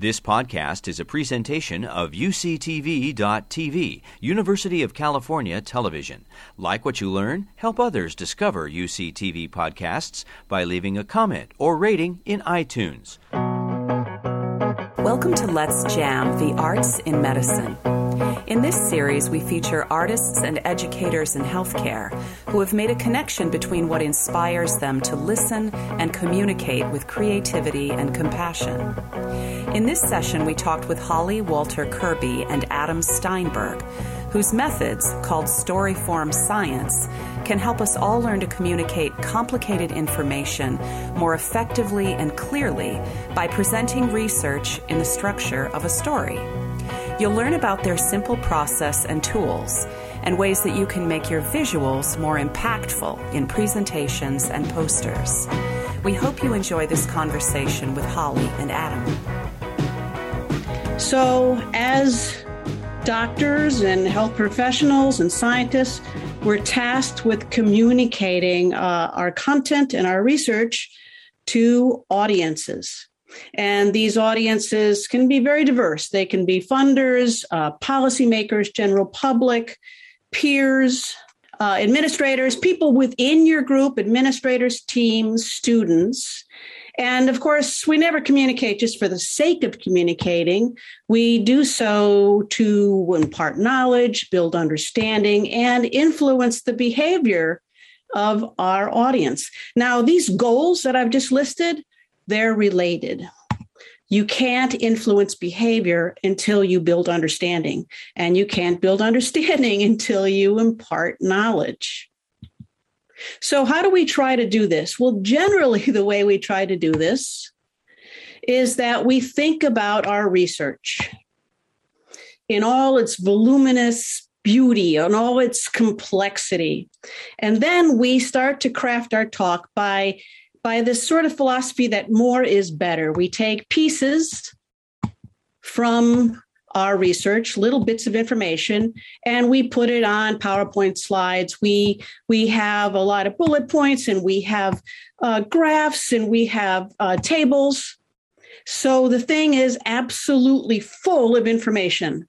This podcast is a presentation of UCTV.tv, University of California Television. Like what you learn, help others discover UCTV podcasts by leaving a comment or rating in iTunes. Welcome to Let's Jam the Arts in Medicine. In this series, we feature artists and educators in healthcare who have made a connection between what inspires them to listen and communicate with creativity and compassion. In this session, we talked with Holly Walter Kirby and Adam Steinberg, whose methods, called Storyform Science, can help us all learn to communicate complicated information more effectively and clearly by presenting research in the structure of a story. You'll learn about their simple process and tools and ways that you can make your visuals more impactful in presentations and posters. We hope you enjoy this conversation with Holly and Adam. So, as doctors and health professionals and scientists, we're tasked with communicating uh, our content and our research to audiences. And these audiences can be very diverse. They can be funders, uh, policymakers, general public, peers, uh, administrators, people within your group, administrators, teams, students. And of course, we never communicate just for the sake of communicating. We do so to impart knowledge, build understanding, and influence the behavior of our audience. Now, these goals that I've just listed, they're related. You can't influence behavior until you build understanding, and you can't build understanding until you impart knowledge. So, how do we try to do this? Well, generally, the way we try to do this is that we think about our research in all its voluminous beauty and all its complexity. And then we start to craft our talk by by this sort of philosophy that more is better. We take pieces from our research, little bits of information, and we put it on PowerPoint slides. We we have a lot of bullet points, and we have uh, graphs, and we have uh, tables. So the thing is absolutely full of information.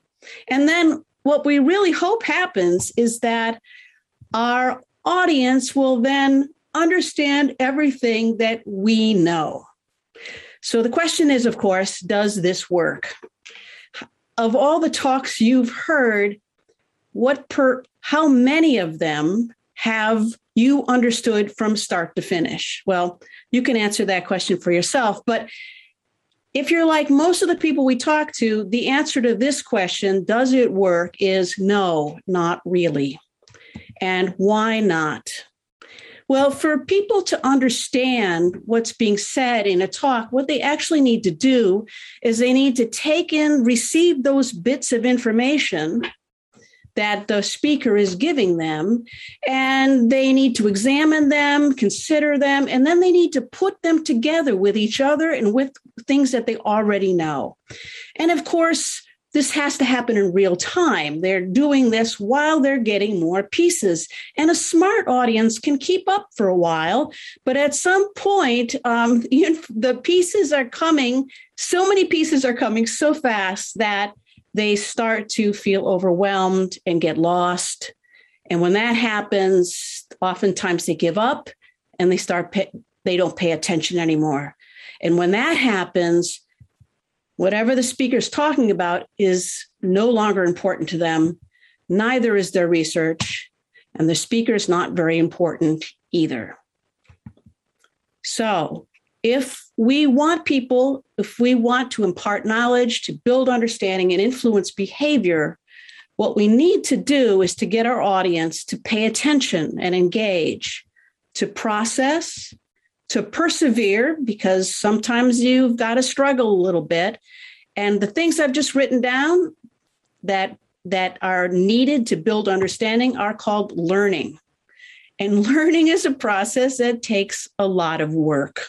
And then what we really hope happens is that our audience will then understand everything that we know. So the question is, of course, does this work? Of all the talks you've heard, what per how many of them have you understood from start to finish? Well, you can answer that question for yourself, but if you're like most of the people we talk to, the answer to this question, does it work, is no, not really. And why not? Well, for people to understand what's being said in a talk, what they actually need to do is they need to take in, receive those bits of information that the speaker is giving them, and they need to examine them, consider them, and then they need to put them together with each other and with things that they already know. And of course, this has to happen in real time. They're doing this while they're getting more pieces. And a smart audience can keep up for a while, but at some point, um, you know, the pieces are coming, so many pieces are coming so fast that they start to feel overwhelmed and get lost. And when that happens, oftentimes they give up and they start, pay, they don't pay attention anymore. And when that happens, whatever the speaker is talking about is no longer important to them. Neither is their research, and the speaker is not very important either. So, if we want people, if we want to impart knowledge, to build understanding and influence behavior, what we need to do is to get our audience to pay attention and engage, to process, to persevere because sometimes you've got to struggle a little bit. And the things I've just written down that that are needed to build understanding are called learning. And learning is a process that takes a lot of work.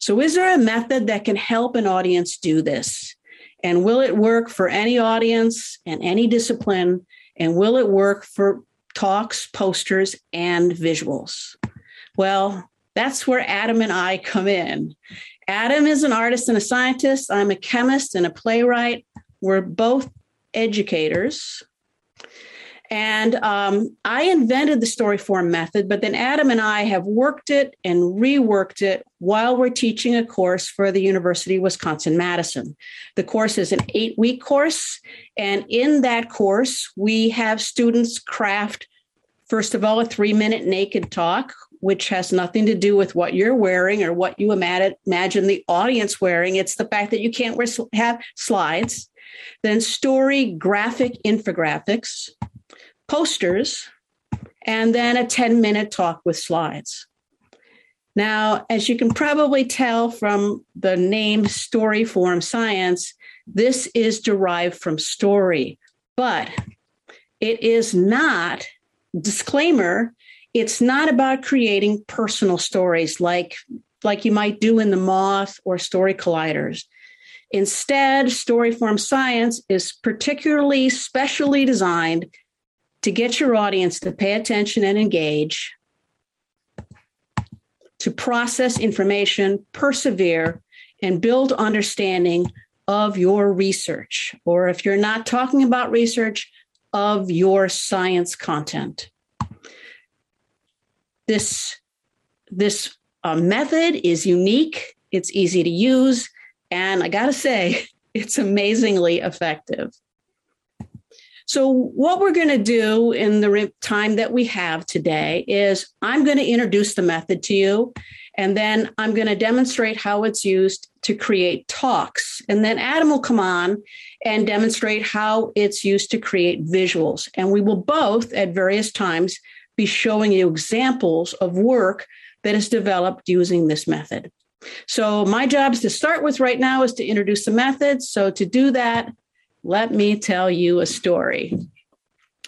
So, is there a method that can help an audience do this? And will it work for any audience and any discipline? And will it work for talks, posters, and visuals? Well, that's where Adam and I come in. Adam is an artist and a scientist. I'm a chemist and a playwright. We're both educators. And um, I invented the story form method, but then Adam and I have worked it and reworked it while we're teaching a course for the University of Wisconsin Madison. The course is an eight week course. And in that course, we have students craft, first of all, a three minute naked talk, which has nothing to do with what you're wearing or what you imagine the audience wearing. It's the fact that you can't have slides. Then, story graphic infographics posters, and then a 10 minute talk with slides. Now, as you can probably tell from the name Story Form Science, this is derived from story, but it is not, disclaimer, it's not about creating personal stories like, like you might do in the Moth or Story Colliders. Instead, Story Form Science is particularly specially designed to get your audience to pay attention and engage, to process information, persevere, and build understanding of your research, or if you're not talking about research, of your science content. This, this uh, method is unique, it's easy to use, and I gotta say, it's amazingly effective. So, what we're going to do in the time that we have today is I'm going to introduce the method to you, and then I'm going to demonstrate how it's used to create talks. And then Adam will come on and demonstrate how it's used to create visuals. And we will both, at various times, be showing you examples of work that is developed using this method. So, my job is to start with right now is to introduce the method. So, to do that, let me tell you a story.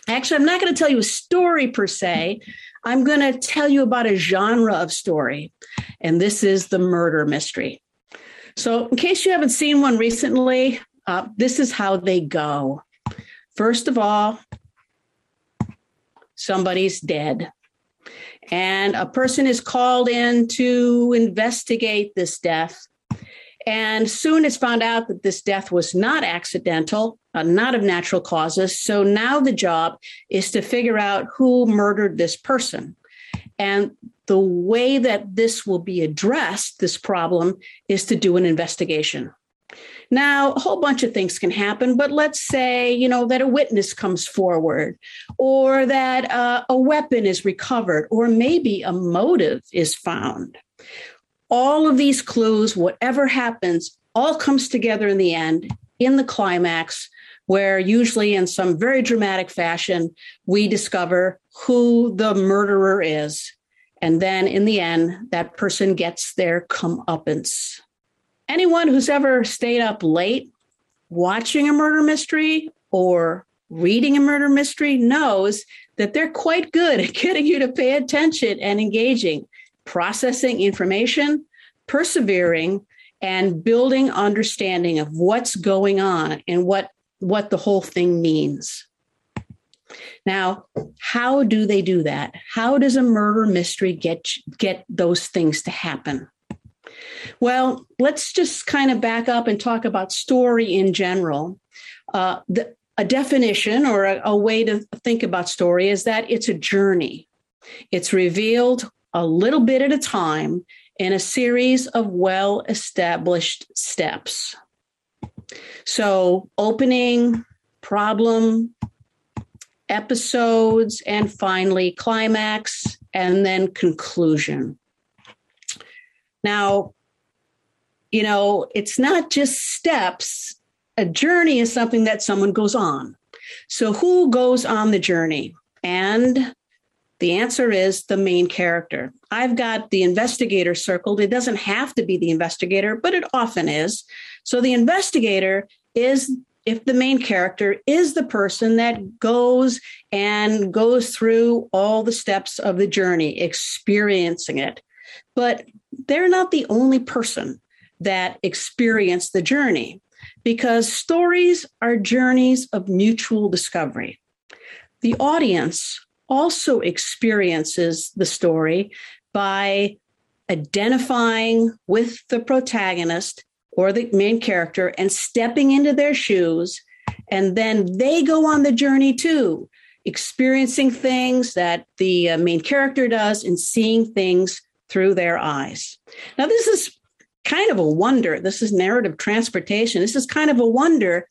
Actually, I'm not going to tell you a story per se. I'm going to tell you about a genre of story, and this is the murder mystery. So, in case you haven't seen one recently, uh, this is how they go. First of all, somebody's dead, and a person is called in to investigate this death. And soon it's found out that this death was not accidental, uh, not of natural causes. So now the job is to figure out who murdered this person. And the way that this will be addressed, this problem, is to do an investigation. Now, a whole bunch of things can happen, but let's say, you know, that a witness comes forward or that uh, a weapon is recovered or maybe a motive is found all of these clues, whatever happens, all comes together in the end, in the climax, where usually in some very dramatic fashion, we discover who the murderer is. And then in the end, that person gets their comeuppance. Anyone who's ever stayed up late watching a murder mystery or reading a murder mystery knows that they're quite good at getting you to pay attention and engaging processing information, persevering, and building understanding of what's going on and what, what the whole thing means. Now, how do they do that? How does a murder mystery get, get those things to happen? Well, let's just kind of back up and talk about story in general. Uh, the, a definition or a, a way to think about story is that it's a journey. It's revealed a little bit at a time in a series of well established steps. So, opening, problem, episodes, and finally, climax, and then conclusion. Now, you know, it's not just steps, a journey is something that someone goes on. So, who goes on the journey? And the answer is the main character. I've got the investigator circled. It doesn't have to be the investigator, but it often is. So the investigator is if the main character is the person that goes and goes through all the steps of the journey, experiencing it. But they're not the only person that experience the journey because stories are journeys of mutual discovery. The audience also experiences the story by identifying with the protagonist or the main character and stepping into their shoes. And then they go on the journey too, experiencing things that the uh, main character does and seeing things through their eyes. Now, this is kind of a wonder. This is narrative transportation. This is kind of a wonder.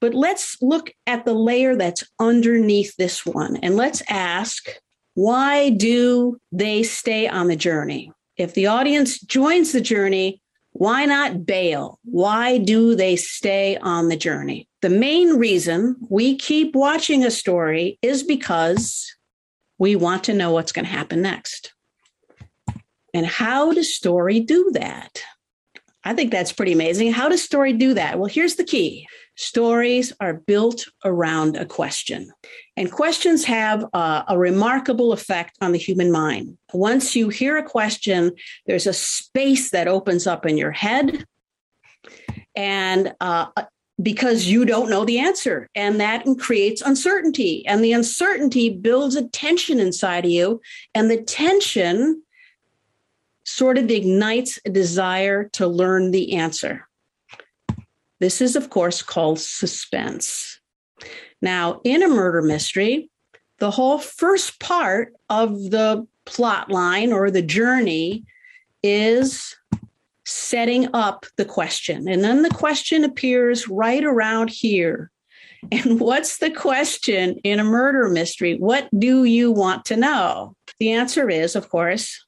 But let's look at the layer that's underneath this one and let's ask why do they stay on the journey? If the audience joins the journey, why not bail? Why do they stay on the journey? The main reason we keep watching a story is because we want to know what's going to happen next. And how does story do that? I think that's pretty amazing. How does story do that? Well, here's the key stories are built around a question, and questions have a, a, remarkable effect on the human mind. Once you hear a question, there's a space that opens up in your head, and uh, because you don't know the answer, and that creates uncertainty, and the uncertainty builds a tension inside of you, and the tension sort of ignites a desire to learn the answer. This is, of course, called suspense. Now, in a murder mystery, the whole first part of the plot line or the journey is setting up the question. And then the question appears right around here. And what's the question in a murder mystery? What do you want to know? The answer is, of course,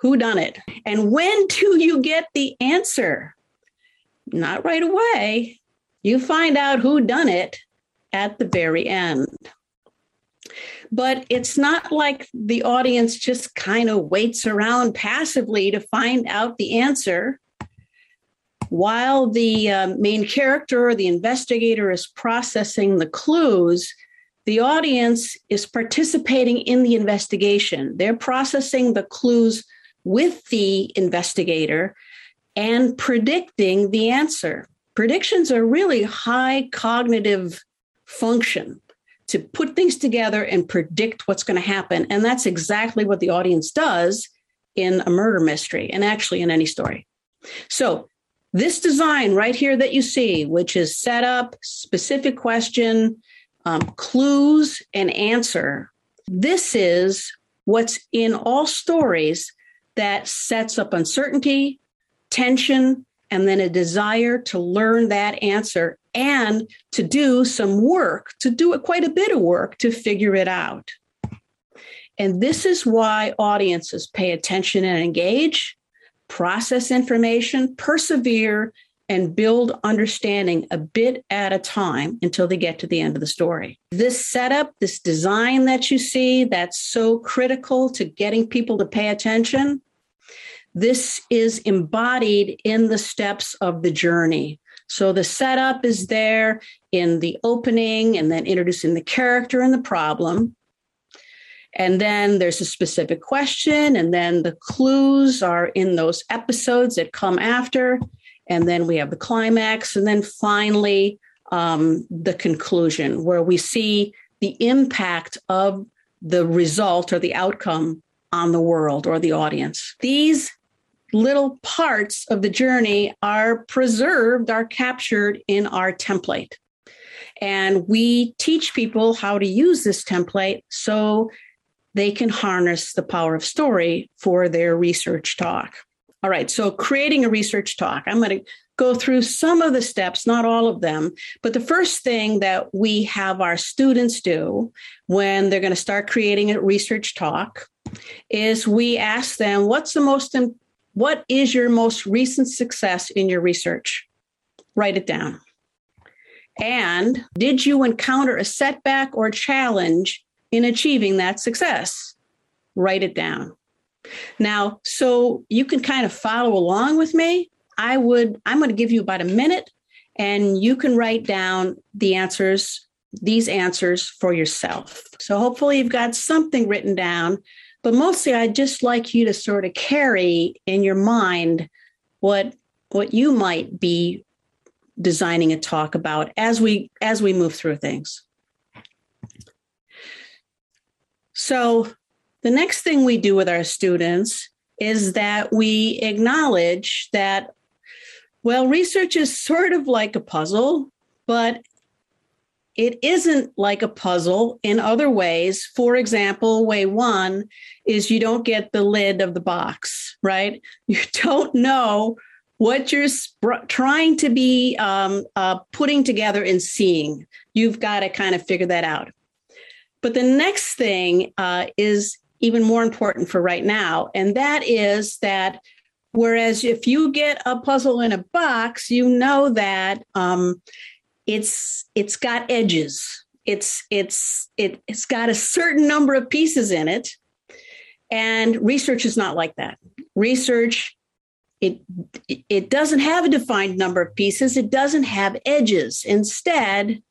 who done it? And when do you get the answer? Not right away. You find out who done it at the very end. But it's not like the audience just kind of waits around passively to find out the answer. While the uh, main character or the investigator is processing the clues the audience is participating in the investigation. They're processing the clues with the investigator and predicting the answer. Predictions are really high cognitive function to put things together and predict what's going to happen. And that's exactly what the audience does in a murder mystery and actually in any story. So, this design right here that you see, which is setup, specific question, um, clues, and answer, this is what's in all stories that sets up uncertainty, tension, and then a desire to learn that answer and to do some work, to do it quite a bit of work to figure it out. And this is why audiences pay attention and engage, process information, persevere, and build understanding a bit at a time until they get to the end of the story. This setup, this design that you see, that's so critical to getting people to pay attention, this is embodied in the steps of the journey. So the setup is there in the opening and then introducing the character and the problem. And then there's a specific question, and then the clues are in those episodes that come after. And then we have the climax, and then finally, um, the conclusion, where we see the impact of the result or the outcome on the world or the audience. These little parts of the journey are preserved, are captured in our template. And we teach people how to use this template so they can harness the power of story for their research talk. All right, so creating a research talk. I'm going to go through some of the steps, not all of them. But the first thing that we have our students do when they're going to start creating a research talk is we ask them, What's the most what is your most recent success in your research? Write it down. And did you encounter a setback or challenge in achieving that success? Write it down. Now, so you can kind of follow along with me. I would, I'm going to give you about a minute and you can write down the answers, these answers for yourself. So hopefully you've got something written down but mostly, I'd just like you to sort of carry in your mind what what you might be designing a talk about as we as we move through things. So, the next thing we do with our students is that we acknowledge that, well, research is sort of like a puzzle, but it isn't like a puzzle in other ways. For example, way one is you don't get the lid of the box, right? You don't know what you're sp- trying to be um, uh, putting together and seeing. You've got to kind of figure that out. But the next thing uh, is even more important for right now, and that is that whereas if you get a puzzle in a box, you know that um, it's it's got edges. It's it's it, it's got a certain number of pieces in it. And research is not like that. Research it it doesn't have a defined number of pieces. It doesn't have edges. Instead,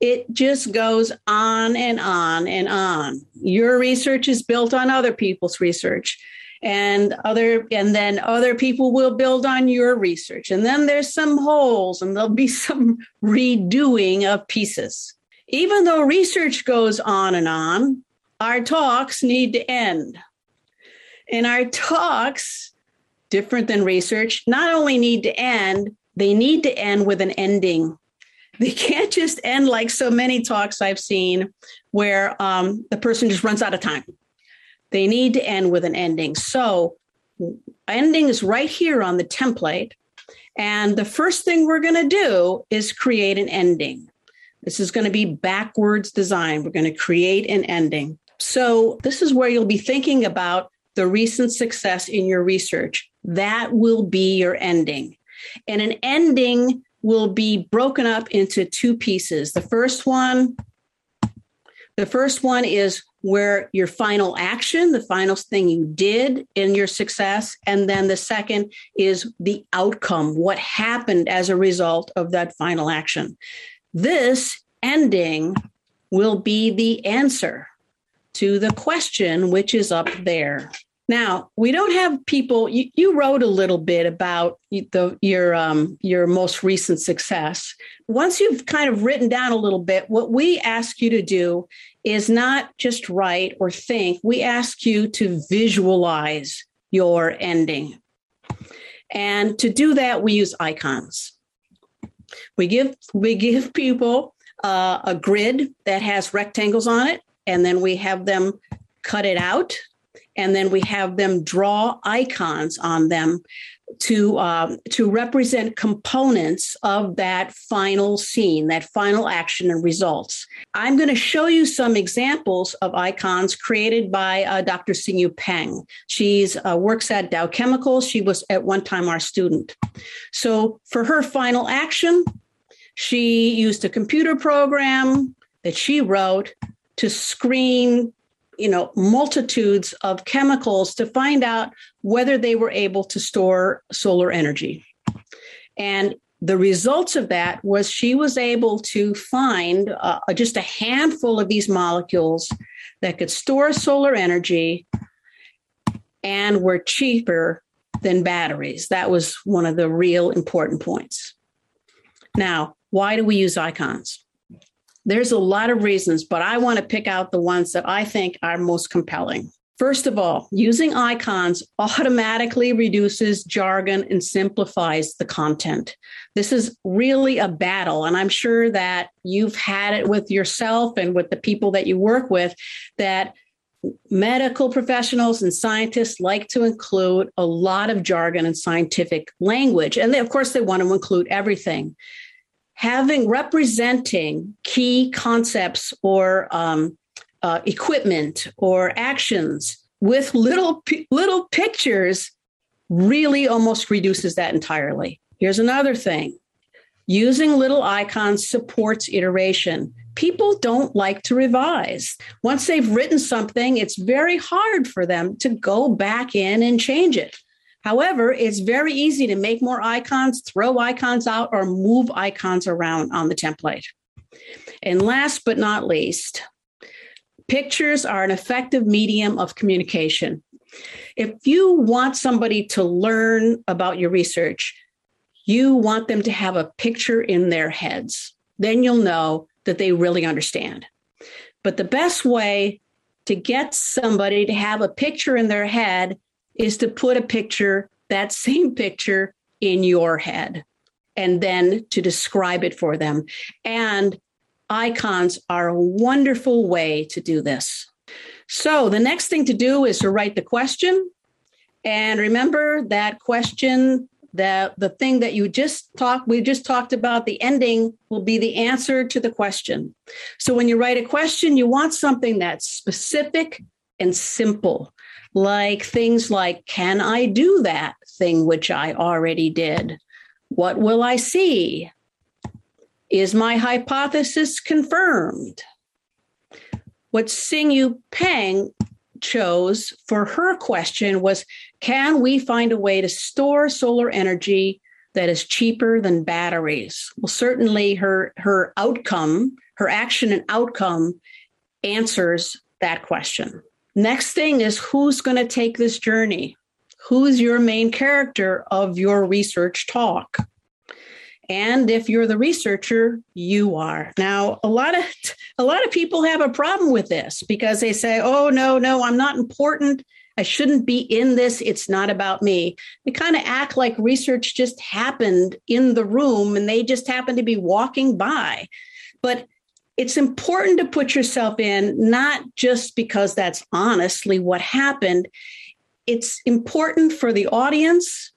it just goes on and on and on. Your research is built on other people's research and other and then other people will build on your research. And then there's some holes and there'll be some redoing of pieces. Even though research goes on and on our talks need to end. And our talks different than research not only need to end they need to end with an ending. They can't just end like so many talks i've seen where um, the person just runs out of time they need to end with an ending. So, ending is right here on the template. And the first thing we're going to do is create an ending. This is going to be backwards design. We're going to create an ending. So, this is where you'll be thinking about the recent success in your research. That will be your ending. And an ending will be broken up into two pieces. The first one, the first one is where your final action, the final thing you did in your success. And then the second is the outcome, what happened as a result of that final action. This ending will be the answer to the question, which is up there. Now we don't have people. You, you wrote a little bit about the, your um, your most recent success. Once you've kind of written down a little bit, what we ask you to do is not just write or think. We ask you to visualize your ending, and to do that, we use icons. We give we give people uh, a grid that has rectangles on it, and then we have them cut it out and then we have them draw icons on them to um, to represent components of that final scene, that final action and results. I'm going to show you some examples of icons created by uh, Dr. Xingyu Peng. She's uh, works at Dow Chemicals. She was at one time our student. So for her final action, she used a computer program that she wrote to screen you know multitudes of chemicals to find out whether they were able to store solar energy. And the results of that was she was able to find uh, just a handful of these molecules that could store solar energy and were cheaper than batteries. That was one of the real important points. Now why do we use icons there's a lot of reasons, but I want to pick out the ones that I think are most compelling. First of all, using icons automatically reduces jargon and simplifies the content. This is really a battle, and I'm sure that you've had it with yourself and with the people that you work with that medical professionals and scientists like to include a lot of jargon and scientific language. And they, of course, they want to include everything having representing key concepts or um, uh, equipment or actions with little little pictures really almost reduces that entirely. Here's another thing. Using little icons supports iteration. People don't like to revise. Once they've written something, it's very hard for them to go back in and change it. However, it's very easy to make more icons, throw icons out, or move icons around on the template. And last but not least, pictures are an effective medium of communication. If you want somebody to learn about your research, you want them to have a picture in their heads. Then you'll know that they really understand. But the best way to get somebody to have a picture in their head is to put a picture, that same picture, in your head and then to describe it for them. And icons are a wonderful way to do this. So the next thing to do is to write the question. And remember that question, that the thing that you just talked, we just talked about, the ending will be the answer to the question. So when you write a question, you want something that's specific and simple, like things like, can I do that thing which I already did? What will I see? Is my hypothesis confirmed? What Xingyu Peng chose for her question was Can we find a way to store solar energy that is cheaper than batteries? Well, certainly her, her outcome, her action and outcome answers that question. Next thing is who's going to take this journey? who's your main character of your research talk? And if you're the researcher, you are. Now, a lot of a lot of people have a problem with this because they say, "Oh no, no, I'm not important. I shouldn't be in this. It's not about me." They kind of act like research just happened in the room and they just happen to be walking by. But it's important to put yourself in not just because that's honestly what happened it's important for the audience.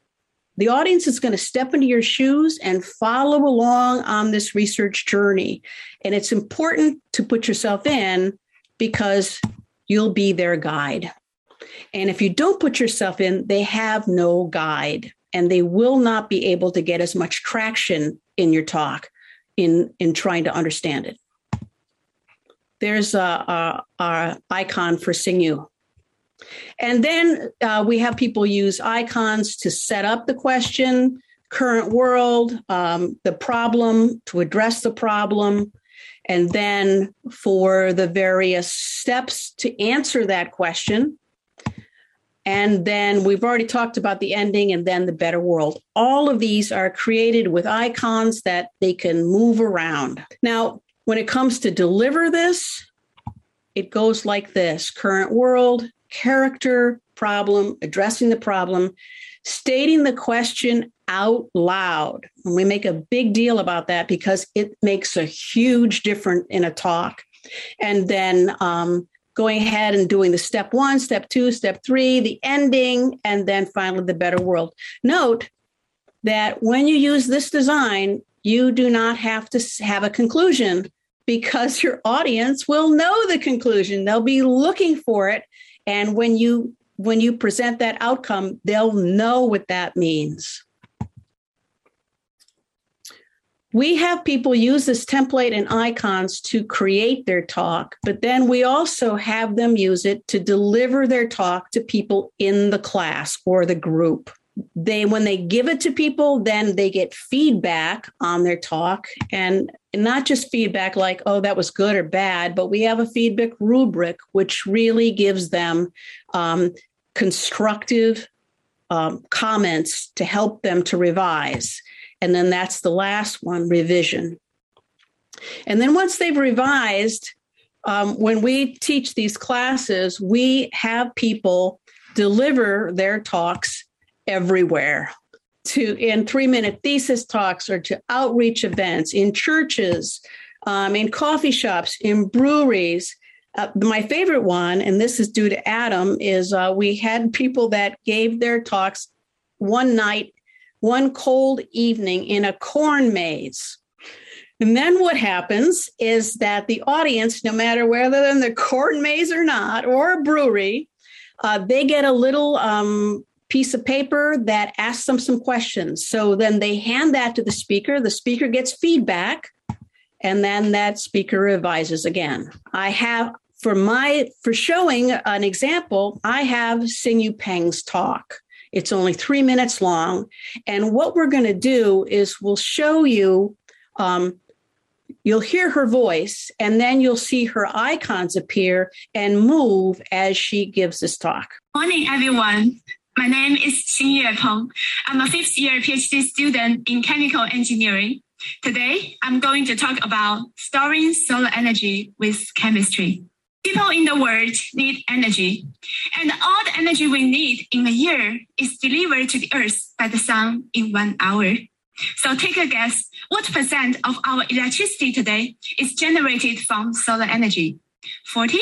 The audience is going to step into your shoes and follow along on this research journey. And it's important to put yourself in because you'll be their guide. And if you don't put yourself in, they have no guide and they will not be able to get as much traction in your talk in, in trying to understand it. There's a, a, a icon for Xingyu. And then uh, we have people use icons to set up the question, current world, um, the problem, to address the problem, and then for the various steps to answer that question. And then we've already talked about the ending and then the better world. All of these are created with icons that they can move around. Now, when it comes to deliver this, it goes like this current world, character problem, addressing the problem, stating the question out loud. And we make a big deal about that because it makes a huge difference in a talk. And then um, going ahead and doing the step one, step two, step three, the ending, and then finally the better world. Note that when you use this design, you do not have to have a conclusion because your audience will know the conclusion. They'll be looking for it and when you when you present that outcome, they'll know what that means. We have people use this template and icons to create their talk, but then we also have them use it to deliver their talk to people in the class or the group they when they give it to people then they get feedback on their talk and not just feedback like oh that was good or bad but we have a feedback rubric which really gives them um, constructive um, comments to help them to revise. And then that's the last one revision. And then once they've revised um, when we teach these classes we have people deliver their talks everywhere to in three minute thesis talks or to outreach events in churches um, in coffee shops in breweries. Uh, my favorite one and this is due to adam is uh, we had people that gave their talks one night one cold evening in a corn maze. And then what happens is that the audience no matter whether they're in the corn maze or not or a brewery uh, they get a little um, piece of paper that asks them some questions. So then they hand that to the speaker. The speaker gets feedback, and then that speaker revises again. I have for my for showing an example, I have Xingyu Peng's talk. It's only three minutes long, and what we're going to do is we'll show you. Um, you'll hear her voice, and then you'll see her icons appear and move as she gives this talk. Morning, everyone. My name is Xingyu Peng. I'm a fifth year PhD student in chemical engineering. Today, I'm going to talk about storing solar energy with chemistry. people in the world need energy, and all the energy we need in a year is delivered to the earth by the sun in one hour. So take a guess what percent of our electricity today is generated from solar energy? 40,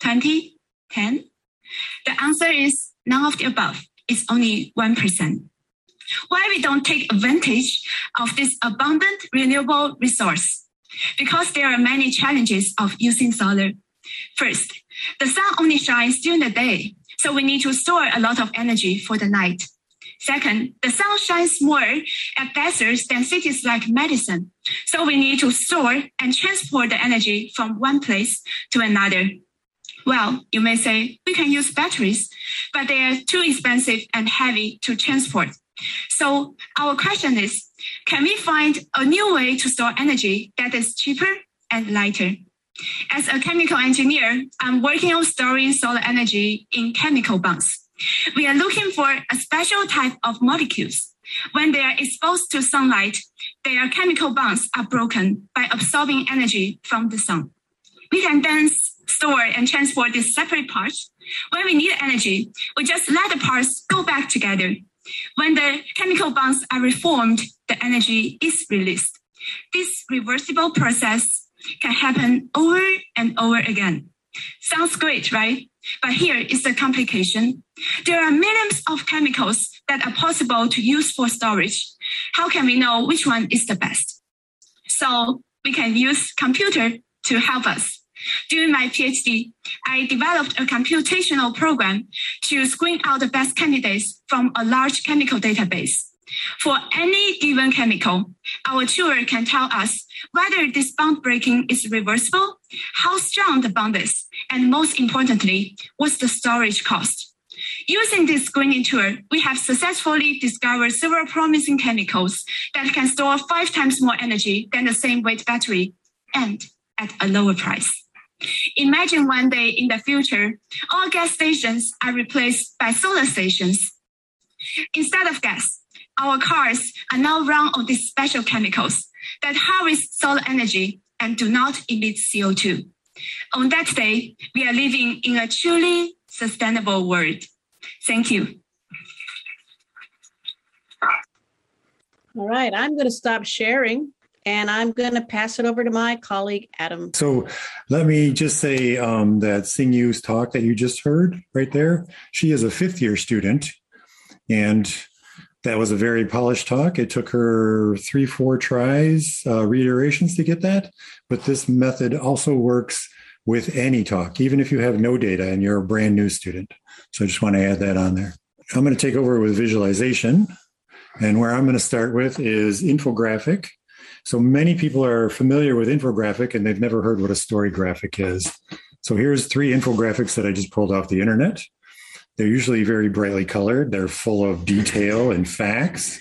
20, 10? The answer is none of the above. It's only 1%. Why we don't take advantage of this abundant renewable resource? Because there are many challenges of using solar. First, the sun only shines during the day, so we need to store a lot of energy for the night. Second, the sun shines more at deserts than cities like Madison, so we need to store and transport the energy from one place to another. Well, you may say we can use batteries, but they are too expensive and heavy to transport. So our question is, can we find a new way to store energy that is cheaper and lighter? As a chemical engineer, I'm working on storing solar energy in chemical bonds. We are looking for a special type of molecules. When they are exposed to sunlight, their chemical bonds are broken by absorbing energy from the sun. We can then store and transport these separate parts. When we need energy, we just let the parts go back together. When the chemical bonds are reformed, the energy is released. This reversible process can happen over and over again. Sounds great, right? But here is the complication. There are millions of chemicals that are possible to use for storage. How can we know which one is the best? So we can use computer to help us. During my PhD, I developed a computational program to screen out the best candidates from a large chemical database. For any given chemical, our tool can tell us whether this bond breaking is reversible, how strong the bond is, and most importantly, what's the storage cost. Using this screening tool, we have successfully discovered several promising chemicals that can store five times more energy than the same weight battery and at a lower price. Imagine one day in the future, all gas stations are replaced by solar stations. Instead of gas, our cars are now run on these special chemicals that harvest solar energy and do not emit CO2. On that day, we are living in a truly sustainable world. Thank you. All right, I'm going to stop sharing and I'm going to pass it over to my colleague, Adam. So let me just say um, that Xingyu's talk that you just heard right there, she is a fifth year student. And that was a very polished talk. It took her three, four tries, uh, reiterations to get that. But this method also works with any talk, even if you have no data and you're a brand new student. So I just want to add that on there. I'm going to take over with visualization. And where I'm going to start with is infographic. So many people are familiar with infographic and they've never heard what a story graphic is. So here's three infographics that I just pulled off the internet. They're usually very brightly colored. They're full of detail and facts.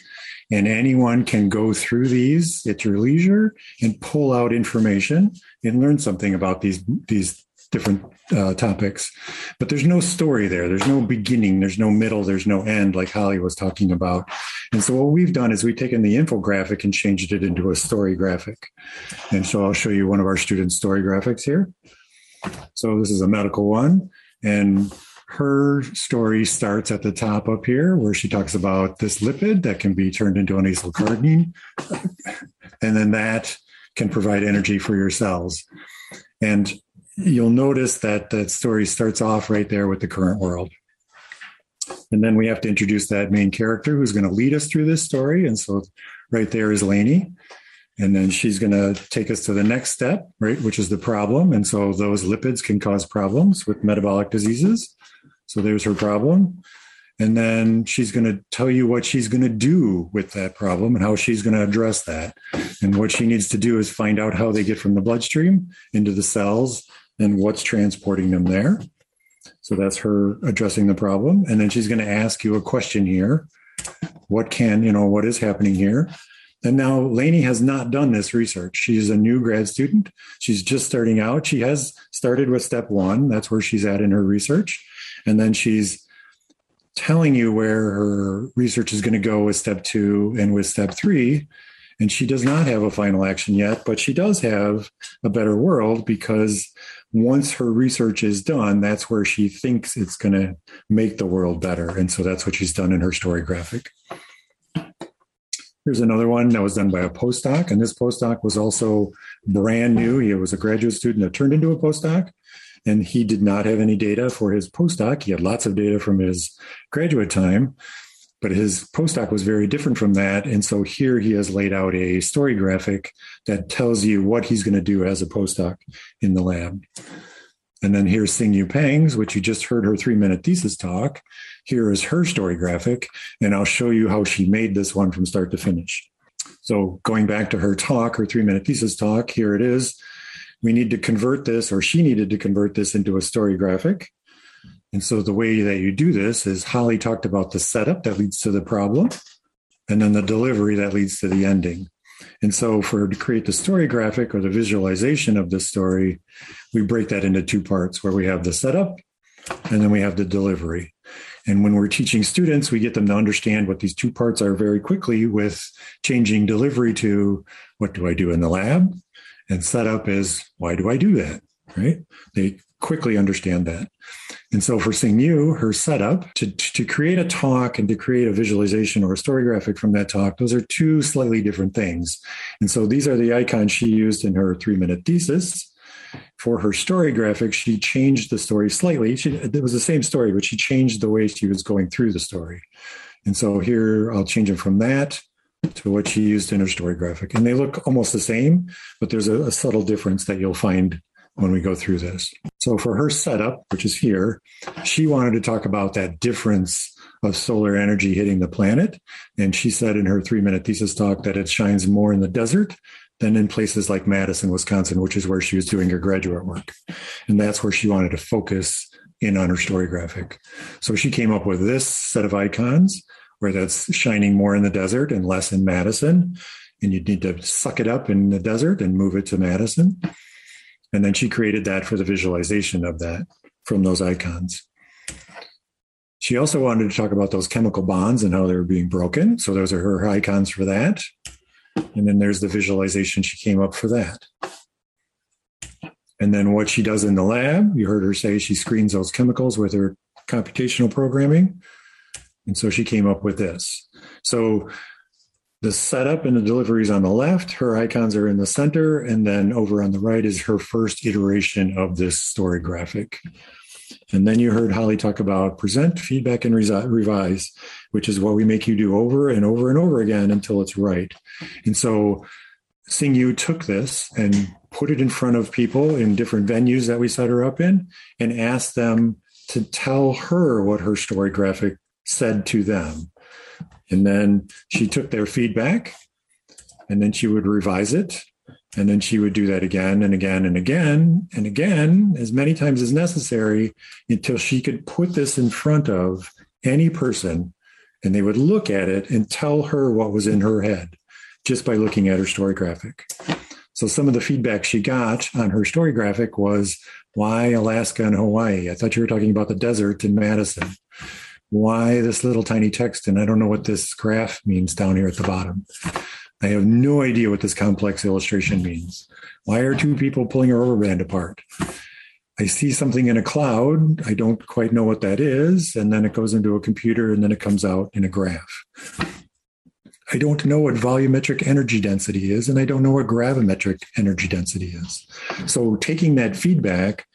And anyone can go through these at your leisure and pull out information and learn something about these, these different uh, topics. But there's no story there. There's no beginning. There's no middle. There's no end, like Holly was talking about. And so what we've done is we've taken the infographic and changed it into a story graphic. And so I'll show you one of our students' story graphics here. So this is a medical one. And her story starts at the top up here where she talks about this lipid that can be turned into an acylcarnitine and then that can provide energy for your cells and you'll notice that that story starts off right there with the current world. And then we have to introduce that main character who's going to lead us through this story. And so right there is Lainey. And then she's going to take us to the next step right which is the problem. And so those lipids can cause problems with metabolic diseases. So there's her problem. And then she's going to tell you what she's going to do with that problem and how she's going to address that. And what she needs to do is find out how they get from the bloodstream into the cells and what's transporting them there. So that's her addressing the problem. And then she's going to ask you a question here. What can, you know, what is happening here? And now Lainey has not done this research. She's a new grad student. She's just starting out. She has started with step one. That's where she's at in her research. And then she's telling you where her research is going to go with step two and with step three. And she does not have a final action yet, but she does have a better world because once her research is done, that's where she thinks it's going to make the world better. And so that's what she's done in her story graphic. Here's another one that was done by a postdoc, and this postdoc was also brand new. He was a graduate student that turned into a postdoc, and he did not have any data for his postdoc. He had lots of data from his graduate time, but his postdoc was very different from that. And so here he has laid out a story graphic that tells you what he's going to do as a postdoc in the lab. And then here's Xingyu Peng's, which you just heard her three minute thesis talk. Here is her story graphic, and I'll show you how she made this one from start to finish. So going back to her talk, her three minute thesis talk, here it is. We need to convert this, or she needed to convert this into a story graphic. And so the way that you do this is Holly talked about the setup that leads to the problem, and then the delivery that leads to the ending. And so, for to create the story graphic or the visualization of the story, we break that into two parts where we have the setup and then we have the delivery. And when we're teaching students, we get them to understand what these two parts are very quickly with changing delivery to what do I do in the lab? And setup is why do I do that? Right? They quickly understand that. And so for Xingyu, her setup to, to create a talk and to create a visualization or a story graphic from that talk, those are two slightly different things. And so these are the icons she used in her three minute thesis. For her story graphic, she changed the story slightly. She, it was the same story, but she changed the way she was going through the story. And so here I'll change it from that to what she used in her story graphic. And they look almost the same, but there's a, a subtle difference that you'll find when we go through this. So for her setup, which is here, she wanted to talk about that difference of solar energy hitting the planet. And she said in her three minute thesis talk that it shines more in the desert than in places like Madison, Wisconsin, which is where she was doing her graduate work. And that's where she wanted to focus in on her story graphic. So she came up with this set of icons where that's shining more in the desert and less in Madison. And you'd need to suck it up in the desert and move it to Madison. And then she created that for the visualization of that from those icons. She also wanted to talk about those chemical bonds and how they were being broken. So those are her icons for that. And then there's the visualization she came up for that. And then what she does in the lab, you heard her say she screens those chemicals with her computational programming. And so she came up with this. So the setup and the deliveries on the left. Her icons are in the center. And then over on the right is her first iteration of this story graphic. And then you heard Holly talk about present, feedback, and revise, which is what we make you do over and over and over again until it's right. And so Xingyu took this and put it in front of people in different venues that we set her up in and asked them to tell her what her story graphic said to them. And then she took their feedback and then she would revise it. And then she would do that again and again and again and again, as many times as necessary, until she could put this in front of any person and they would look at it and tell her what was in her head just by looking at her story graphic. So some of the feedback she got on her story graphic was why Alaska and Hawaii? I thought you were talking about the desert in Madison why this little tiny text? And I don't know what this graph means down here at the bottom. I have no idea what this complex illustration means. Why are two people pulling a rubber band apart? I see something in a cloud. I don't quite know what that is. And then it goes into a computer and then it comes out in a graph. I don't know what volumetric energy density is, and I don't know what gravimetric energy density is. So, taking that feedback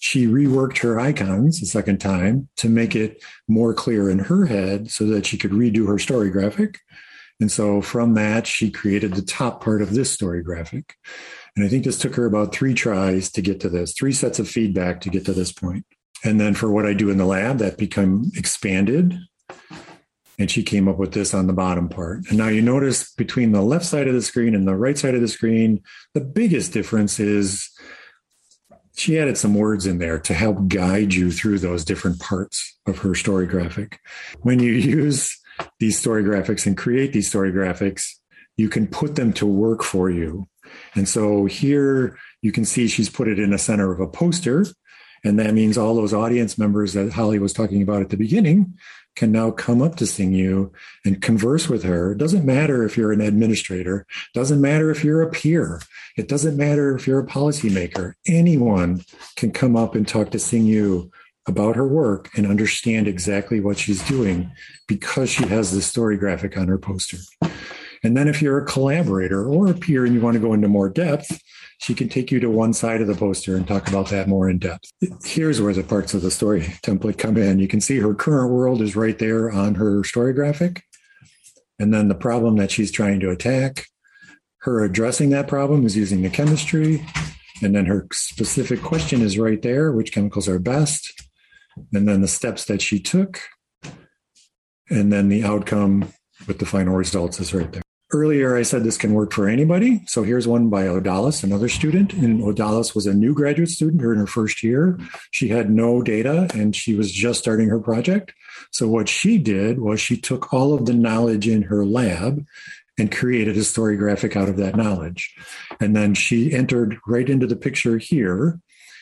she reworked her icons a second time to make it more clear in her head so that she could redo her story graphic. And so from that, she created the top part of this story graphic. And I think this took her about three tries to get to this, three sets of feedback to get to this point. And then for what I do in the lab, that became expanded. And she came up with this on the bottom part. And now you notice between the left side of the screen and the right side of the screen, the biggest difference is she added some words in there to help guide you through those different parts of her story graphic. When you use these story graphics and create these story graphics, you can put them to work for you. And so here you can see she's put it in the center of a poster. And that means all those audience members that Holly was talking about at the beginning can now come up to Xingyu and converse with her. It doesn't matter if you're an administrator, doesn't matter if you're a peer, it doesn't matter if you're a policymaker. Anyone can come up and talk to Xingyu about her work and understand exactly what she's doing because she has this story graphic on her poster. And then if you're a collaborator or a peer and you want to go into more depth, she can take you to one side of the poster and talk about that more in depth. Here's where the parts of the story template come in. You can see her current world is right there on her story graphic. And then the problem that she's trying to attack, her addressing that problem is using the chemistry. And then her specific question is right there which chemicals are best? And then the steps that she took. And then the outcome with the final results is right there. Earlier, I said this can work for anybody. So here's one by Odalis, another student. And Odalis was a new graduate student here in her first year. She had no data and she was just starting her project. So what she did was she took all of the knowledge in her lab and created a story graphic out of that knowledge. And then she entered right into the picture here.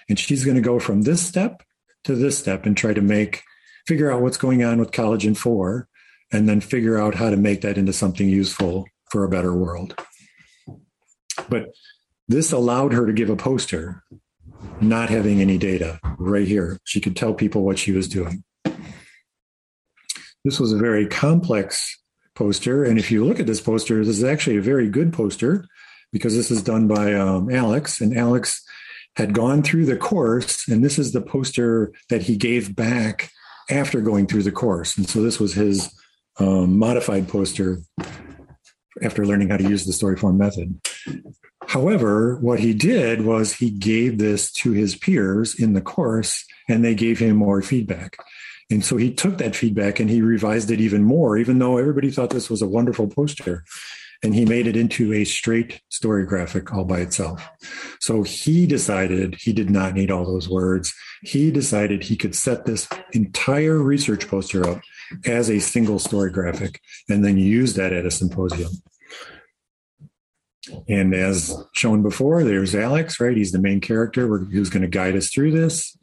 And she's going to go from this step to this step and try to make, figure out what's going on with collagen four, and then figure out how to make that into something useful for a better world. But this allowed her to give a poster, not having any data right here. She could tell people what she was doing. This was a very complex poster. And if you look at this poster, this is actually a very good poster because this is done by um, Alex. And Alex had gone through the course, and this is the poster that he gave back after going through the course. And so this was his um, modified poster after learning how to use the story form method. However, what he did was he gave this to his peers in the course and they gave him more feedback. And so he took that feedback and he revised it even more, even though everybody thought this was a wonderful poster. And he made it into a straight story graphic all by itself. So he decided he did not need all those words. He decided he could set this entire research poster up as a single story graphic and then use that at a symposium. And as shown before, there's Alex, right? He's the main character who's going to guide us through this.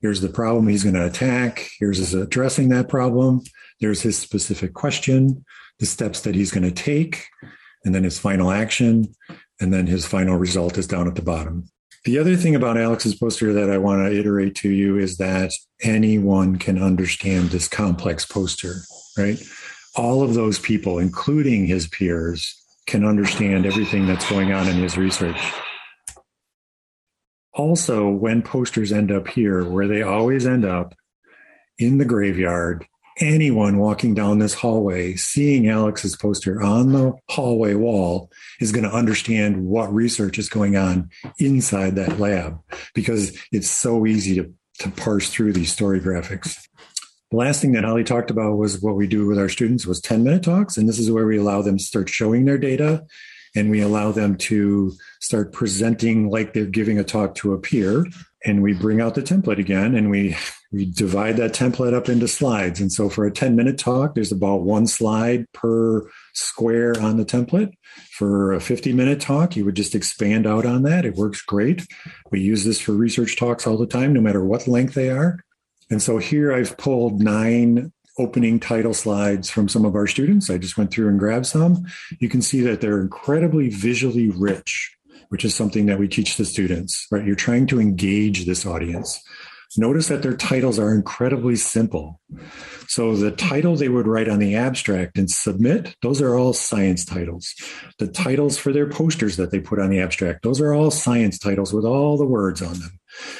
Here's the problem he's going to attack. Here's his addressing that problem. There's his specific question, the steps that he's going to take, and then his final action. And then his final result is down at the bottom. The other thing about Alex's poster that I want to iterate to you is that anyone can understand this complex poster, right? All of those people, including his peers, can understand everything that's going on in his research. Also, when posters end up here, where they always end up in the graveyard, anyone walking down this hallway seeing Alex's poster on the hallway wall is going to understand what research is going on inside that lab because it's so easy to, to parse through these story graphics. The last thing that Holly talked about was what we do with our students was 10 minute talks. And this is where we allow them to start showing their data and we allow them to start presenting like they're giving a talk to a peer and we bring out the template again and we we divide that template up into slides. And so for a 10 minute talk there's about one slide per square on the template. For a 50 minute talk you would just expand out on that. It works great. We use this for research talks all the time no matter what length they are. And so here i've pulled nine opening title slides from some of our students. I just went through and grabbed some. You can see that they're incredibly visually rich which is something that we teach the students, right? You're trying to engage this audience. Notice that their titles are incredibly simple. So the title they would write on the abstract and submit, those are all science titles. The titles for their posters that they put on the abstract, those are all science titles with all the words on them.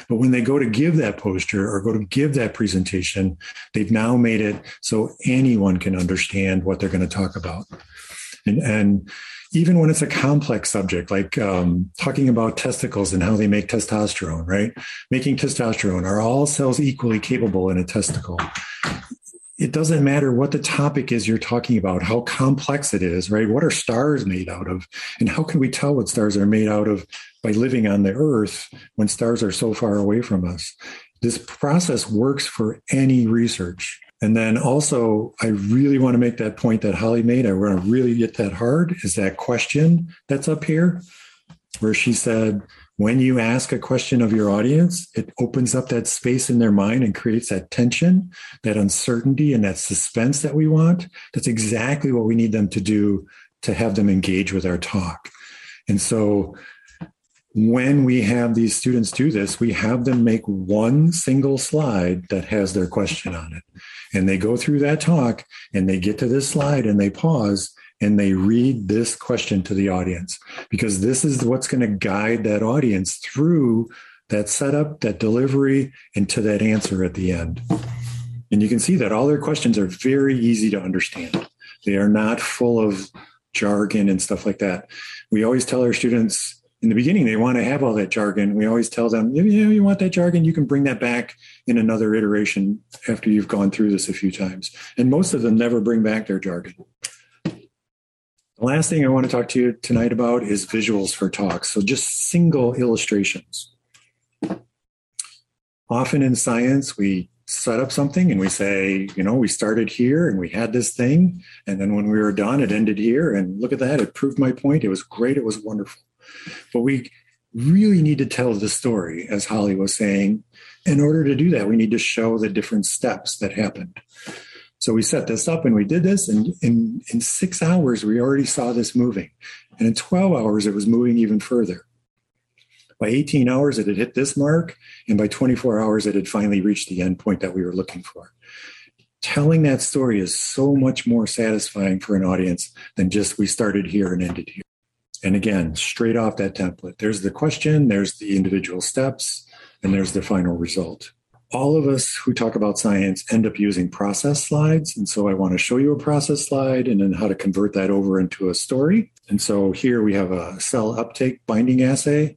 But when they go to give that poster or go to give that presentation, they've now made it so anyone can understand what they're going to talk about. And, and even when it's a complex subject, like um, talking about testicles and how they make testosterone, right? Making testosterone, are all cells equally capable in a testicle? It doesn't matter what the topic is you're talking about, how complex it is, right? What are stars made out of? And how can we tell what stars are made out of by living on the earth when stars are so far away from us? This process works for any research. And then also, I really want to make that point that Holly made. I want to really get that hard is that question that's up here. where she said, when you ask a question of your audience, it opens up that space in their mind and creates that tension, that uncertainty, and that suspense that we want. That's exactly what we need them to do to have them engage with our talk. And so when we have these students do this, we have them make one single slide that has their question on it. And they go through that talk and they get to this slide and they pause and they read this question to the audience because this is what's going to guide that audience through that setup, that delivery, and to that answer at the end. And you can see that all their questions are very easy to understand. They are not full of jargon and stuff like that. We always tell our students in the beginning they want to have all that jargon. We always tell them, you know, you want that jargon, you can bring that back in another iteration after you've gone through this a few times. And most of them never bring back their jargon. The last thing I want to talk to you tonight about is visuals for talks. So just single illustrations. Often in science, we set up something and we say, you know, we started here and we had this thing. And then when we were done, it ended here. And look at that. It proved my point. It was great. It was wonderful. But we really need to tell the story, as Holly was saying. In order to do that, we need to show the different steps that happened. So we set this up and we did this. And in, in six hours, we already saw this moving. And in 12 hours, it was moving even further. By 18 hours, it had hit this mark. And by 24 hours, it had finally reached the end point that we were looking for. Telling that story is so much more satisfying for an audience than just we started here and ended here. And again, straight off that template, there's the question, there's the individual steps, and there's the final result all of us who talk about science end up using process slides. And so I want to show you a process slide and then how to convert that over into a story. And so here we have a cell uptake binding assay.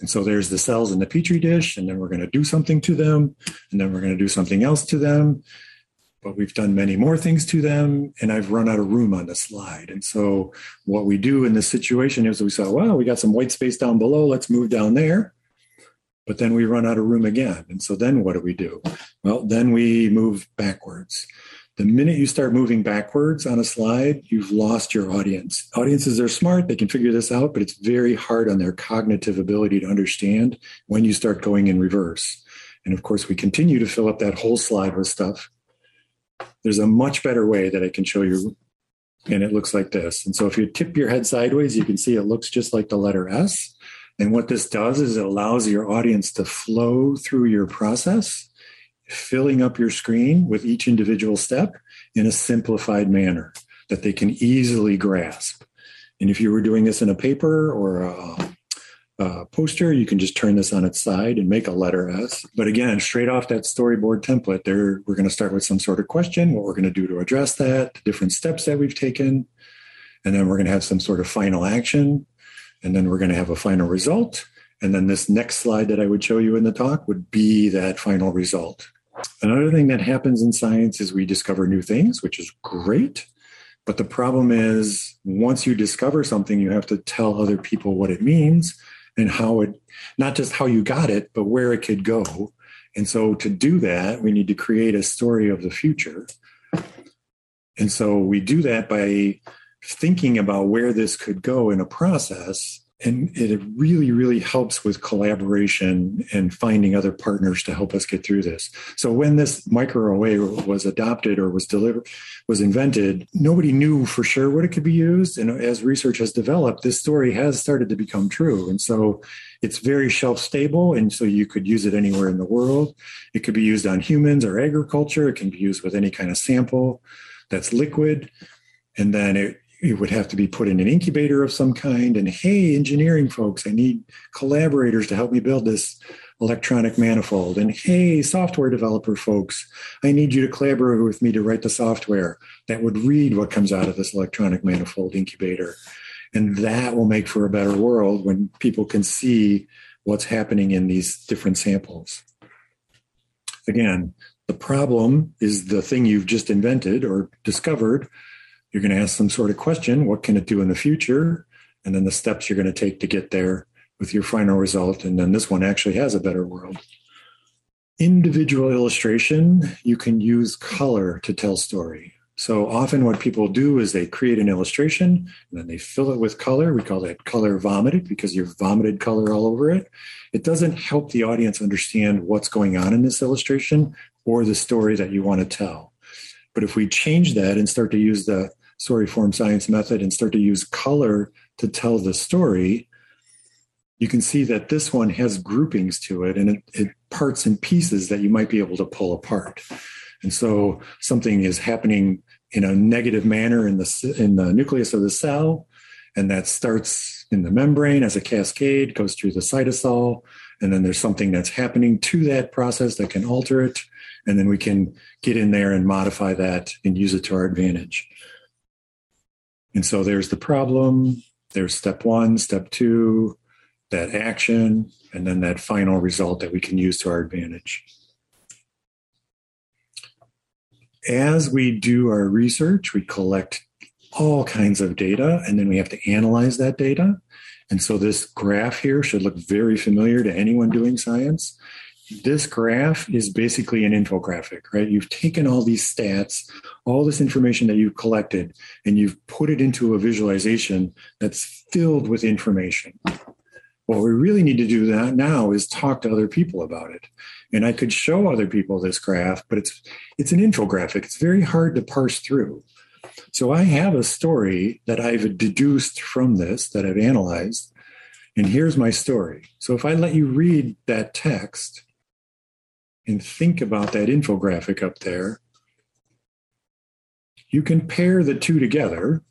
And so there's the cells in the petri dish, and then we're going to do something to them, and then we're going to do something else to them. But we've done many more things to them, and I've run out of room on the slide. And so what we do in this situation is we say, well, we got some white space down below. Let's move down there but then we run out of room again. And so then what do we do? Well, then we move backwards. The minute you start moving backwards on a slide, you've lost your audience. Audiences are smart, they can figure this out, but it's very hard on their cognitive ability to understand when you start going in reverse. And of course, we continue to fill up that whole slide with stuff. There's a much better way that I can show you, and it looks like this. And so if you tip your head sideways, you can see it looks just like the letter S. And what this does is it allows your audience to flow through your process, filling up your screen with each individual step in a simplified manner that they can easily grasp. And if you were doing this in a paper or a, a poster, you can just turn this on its side and make a letter S. But again, straight off that storyboard template, there we're going to start with some sort of question, what we're going to do to address that, the different steps that we've taken, and then we're going to have some sort of final action and then we're going to have a final result. And then this next slide that I would show you in the talk would be that final result. Another thing that happens in science is we discover new things, which is great. But the problem is, once you discover something, you have to tell other people what it means and how it, not just how you got it, but where it could go. And so to do that, we need to create a story of the future. And so we do that by thinking about where this could go in a process and it really really helps with collaboration and finding other partners to help us get through this. So when this microarray was adopted or was delivered was invented nobody knew for sure what it could be used. And as research has developed this story has started to become true. And so it's very shelf stable. And so you could use it anywhere in the world. It could be used on humans or agriculture. It can be used with any kind of sample that's liquid. And then it it would have to be put in an incubator of some kind. And hey, engineering folks, I need collaborators to help me build this electronic manifold. And hey, software developer folks, I need you to collaborate with me to write the software that would read what comes out of this electronic manifold incubator. And that will make for a better world when people can see what's happening in these different samples. Again, the problem is the thing you've just invented or discovered you're going to ask some sort of question what can it do in the future? And then the steps you're going to take to get there with your final result. And then this one actually has a better world. Individual illustration, you can use color to tell story. So often what people do is they create an illustration and then they fill it with color. We call that color vomited because you've vomited color all over it. It doesn't help the audience understand what's going on in this illustration or the story that you want to tell. But if we change that and start to use the story form science method and start to use color to tell the story, you can see that this one has groupings to it and it, it parts and pieces that you might be able to pull apart. And so something is happening in a negative manner in the in the nucleus of the cell, and that starts in the membrane as a cascade, goes through the cytosol, and then there's something that's happening to that process that can alter it, and then we can get in there and modify that and use it to our advantage. And so there's the problem, there's step one, step two, that action, and then that final result that we can use to our advantage. As we do our research, we collect all kinds of data and then we have to analyze that data. And so this graph here should look very familiar to anyone doing science. This graph is basically an infographic, right? You've taken all these stats, all this information that you've collected, and you've put it into a visualization that's filled with information. What we really need to do that now is talk to other people about it. And I could show other people this graph, but it's it's an infographic. It's very hard to parse through. So I have a story that I've deduced from this that I've analyzed. And here's my story. So if I let you read that text and think about that infographic up there, you can pair the two together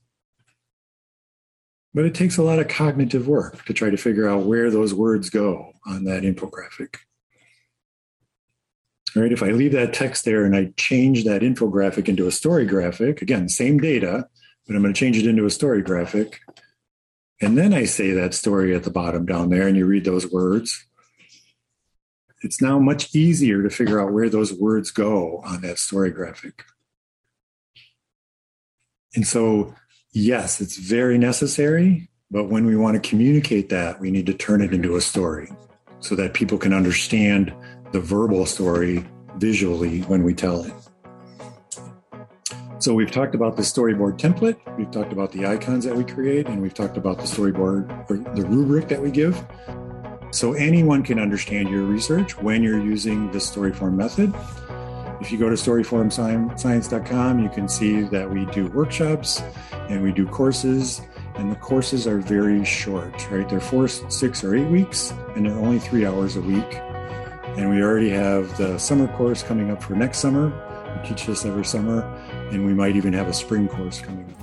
but it takes a lot of cognitive work to try to figure out where those words go on that infographic. All right, if I leave that text there and I change that infographic into a story graphic, again, same data, but I'm going to change it into a story graphic. And then I say that story at the bottom down there and you read those words. It's now much easier to figure out where those words go on that story graphic. And so yes, it's very necessary. But when we want to communicate that, we need to turn it into a story so that people can understand the verbal story visually when we tell it. So we've talked about the storyboard template, we've talked about the icons that we create, and we've talked about the storyboard or the rubric that we give. So anyone can understand your research when you're using the storyform method. If you go to storyformscience.com, you can see that we do workshops and we do courses, and the courses are very short, right? They're four, six, or eight weeks, and they're only three hours a week. And we already have the summer course coming up for next summer. We teach this every summer, and we might even have a spring course coming up.